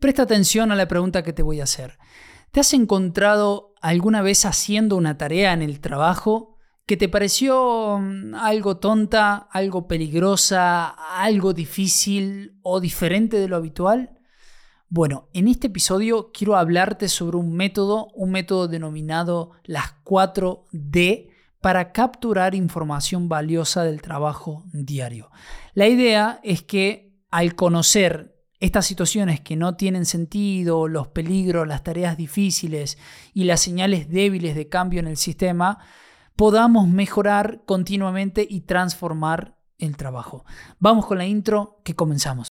Presta atención a la pregunta que te voy a hacer. ¿Te has encontrado alguna vez haciendo una tarea en el trabajo que te pareció mm, algo tonta, algo peligrosa, algo difícil o diferente de lo habitual? Bueno, en este episodio quiero hablarte sobre un método, un método denominado las 4D para capturar información valiosa del trabajo diario. La idea es que al conocer estas situaciones que no tienen sentido, los peligros, las tareas difíciles y las señales débiles de cambio en el sistema, podamos mejorar continuamente y transformar el trabajo. Vamos con la intro que comenzamos.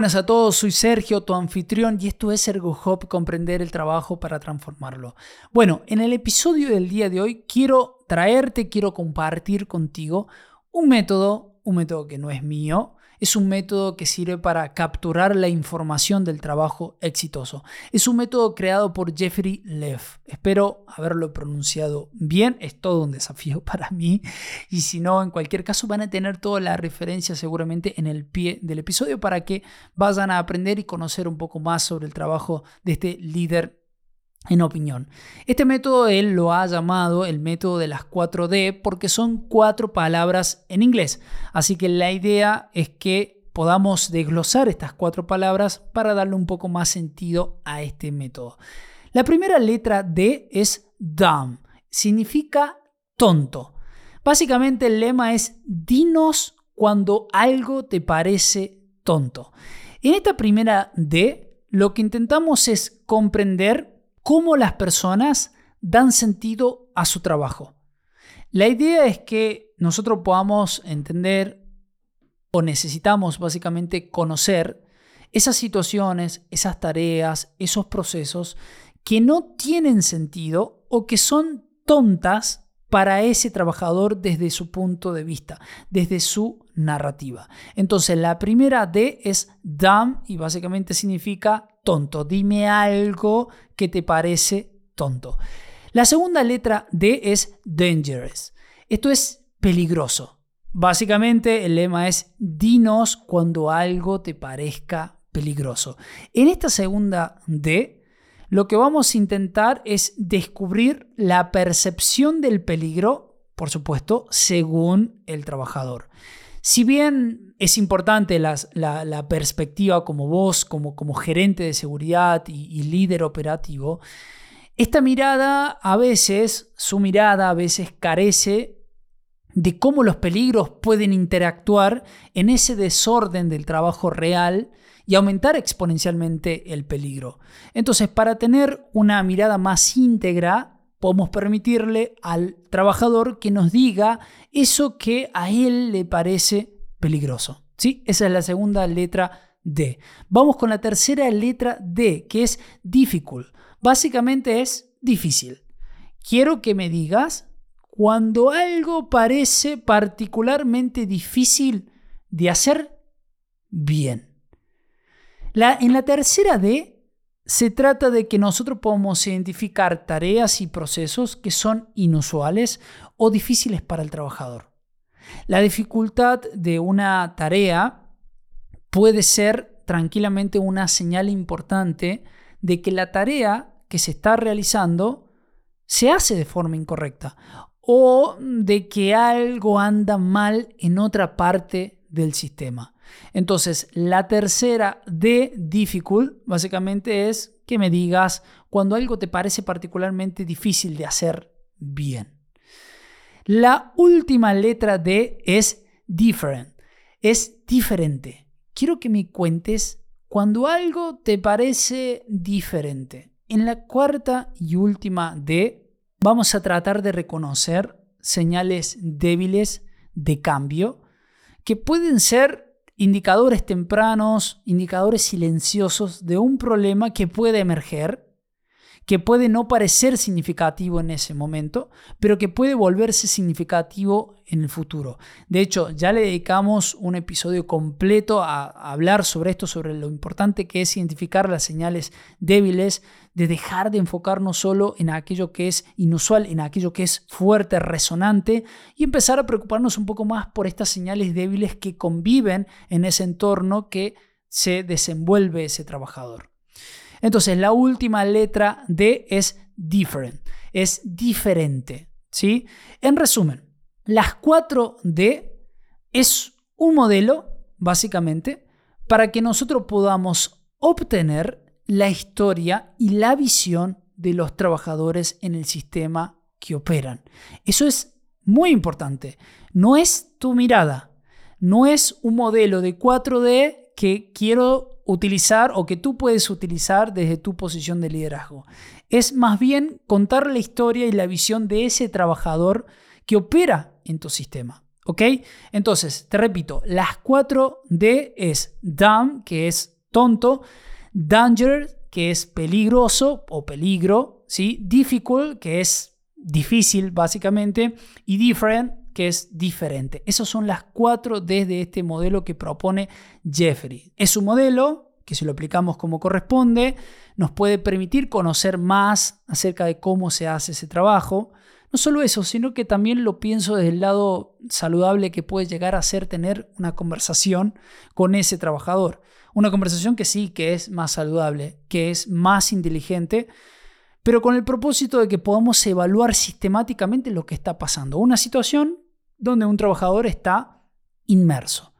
Buenas a todos, soy Sergio, tu anfitrión, y esto es ErgoHop, comprender el trabajo para transformarlo. Bueno, en el episodio del día de hoy quiero traerte, quiero compartir contigo un método, un método que no es mío, es un método que sirve para capturar la información del trabajo exitoso. Es un método creado por Jeffrey Leff. Espero haberlo pronunciado bien. Es todo un desafío para mí. Y si no, en cualquier caso van a tener toda la referencia seguramente en el pie del episodio para que vayan a aprender y conocer un poco más sobre el trabajo de este líder en opinión. Este método él lo ha llamado el método de las 4D porque son cuatro palabras en inglés. Así que la idea es que podamos desglosar estas cuatro palabras para darle un poco más sentido a este método. La primera letra D es dumb, significa tonto. Básicamente el lema es dinos cuando algo te parece tonto. En esta primera D lo que intentamos es comprender cómo las personas dan sentido a su trabajo. La idea es que nosotros podamos entender o necesitamos básicamente conocer esas situaciones, esas tareas, esos procesos que no tienen sentido o que son tontas para ese trabajador desde su punto de vista, desde su narrativa. Entonces, la primera D es dumb y básicamente significa tonto. Dime algo que te parece tonto. La segunda letra D es dangerous. Esto es peligroso. Básicamente el lema es dinos cuando algo te parezca peligroso. En esta segunda D, lo que vamos a intentar es descubrir la percepción del peligro, por supuesto, según el trabajador. Si bien es importante la, perspectiva como vos, como, gerente de seguridad y, y líder operativo, esta mirada a veces, su mirada a veces carece de cómo los peligros pueden interactuar en ese desorden del trabajo real y aumentar exponencialmente el peligro. Entonces, para tener una mirada más íntegra, podemos permitirle al trabajador que nos diga eso que a él le parece peligroso. ¿sí? Esa es la segunda letra D. Vamos con la tercera letra D, que es difficult. Básicamente es difícil. Quiero que me digas cuando algo parece particularmente difícil de hacer bien. En la tercera D se trata de que nosotros podamos identificar tareas y procesos que son inusuales o difíciles para el trabajador. La dificultad de una tarea puede ser tranquilamente una señal importante de que la tarea que se está realizando se hace de forma incorrecta o de que algo anda mal en otra parte del sistema. Entonces, la tercera de difficult básicamente es que me digas cuando algo te parece particularmente difícil de hacer bien. La última letra D es different, es diferente. Quiero que me cuentes cuando algo te parece diferente. En la cuarta y última D vamos a tratar de reconocer señales débiles de cambio que pueden ser indicadores tempranos, indicadores silenciosos de un problema que puede emerger, que puede no parecer significativo en ese momento, pero que puede volverse significativo en el futuro. De hecho, ya le dedicamos un episodio completo a, hablar sobre esto, sobre lo importante que es identificar las señales débiles, de dejar de enfocarnos solo en aquello que es inusual, en aquello que es fuerte, resonante, y empezar a preocuparnos un poco más por estas señales débiles que conviven en ese entorno que se desenvuelve ese trabajador. Entonces, la última letra D es different, es diferente. ¿sí? En resumen, las 4 D es un modelo, básicamente, para que nosotros podamos obtener la historia y la visión de los trabajadores en el sistema que operan. Eso es muy importante. No es tu mirada, no es un modelo de 4D que quiero utilizar o que tú puedes utilizar desde tu posición de liderazgo. Es más bien contar la historia y la visión de ese trabajador que opera en tu sistema. ¿Ok? Entonces, te repito, las 4 D es dumb, que es tonto, danger, que es peligroso o peligro, ¿sí? difficult, que es difícil básicamente, y different, que es diferente. Esas son las cuatro D de este modelo que propone Jeffrey. Es un modelo que si lo aplicamos como corresponde, nos puede permitir conocer más acerca de cómo se hace ese trabajo. No solo eso, sino que también lo pienso desde el lado saludable que puede llegar a ser tener una conversación con ese trabajador. Una conversación que sí, que es más saludable, que es más inteligente, pero con el propósito de que podamos evaluar sistemáticamente lo que está pasando. Una situación donde un trabajador está inmerso.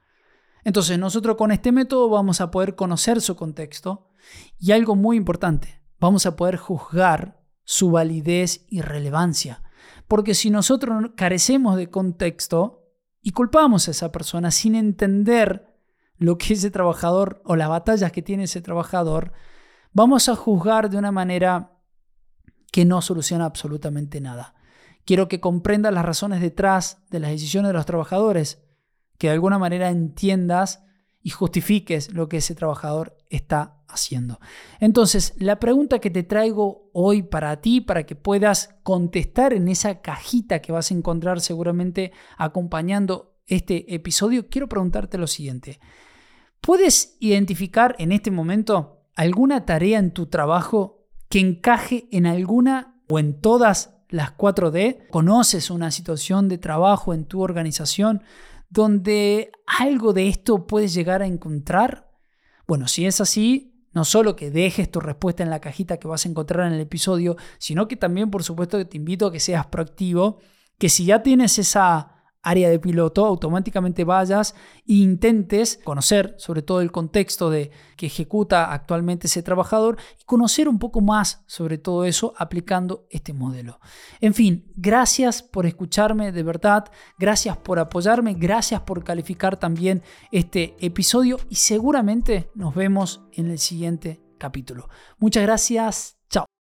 Entonces nosotros con este método vamos a poder conocer su contexto y algo muy importante, vamos a poder juzgar su validez y relevancia. Porque si nosotros carecemos de contexto y culpamos a esa persona sin entender lo que ese trabajador o las batallas que tiene ese trabajador, vamos a juzgar de una manera que no soluciona absolutamente nada. Quiero que comprendas las razones detrás de las decisiones de los trabajadores, que de alguna manera entiendas y justifiques lo que ese trabajador está haciendo. Entonces, la pregunta que te traigo hoy para ti, para que puedas contestar en esa cajita que vas a encontrar seguramente acompañando este episodio, quiero preguntarte lo siguiente. ¿Puedes identificar en este momento alguna tarea en tu trabajo que encaje en alguna o en todas las 4D? ¿Conoces una situación de trabajo en tu organización donde algo de esto puedes llegar a encontrar? Bueno, si es así, no solo que dejes tu respuesta en la cajita que vas a encontrar en el episodio, sino que también, por supuesto, te invito a que seas proactivo, que si ya tienes esa área de piloto, automáticamente vayas e intentes conocer sobre todo el contexto de que ejecuta actualmente ese trabajador y conocer un poco más sobre todo eso aplicando este modelo. En fin, gracias por escucharme de verdad, gracias por apoyarme, gracias por calificar también este episodio y seguramente nos vemos en el siguiente capítulo. Muchas gracias.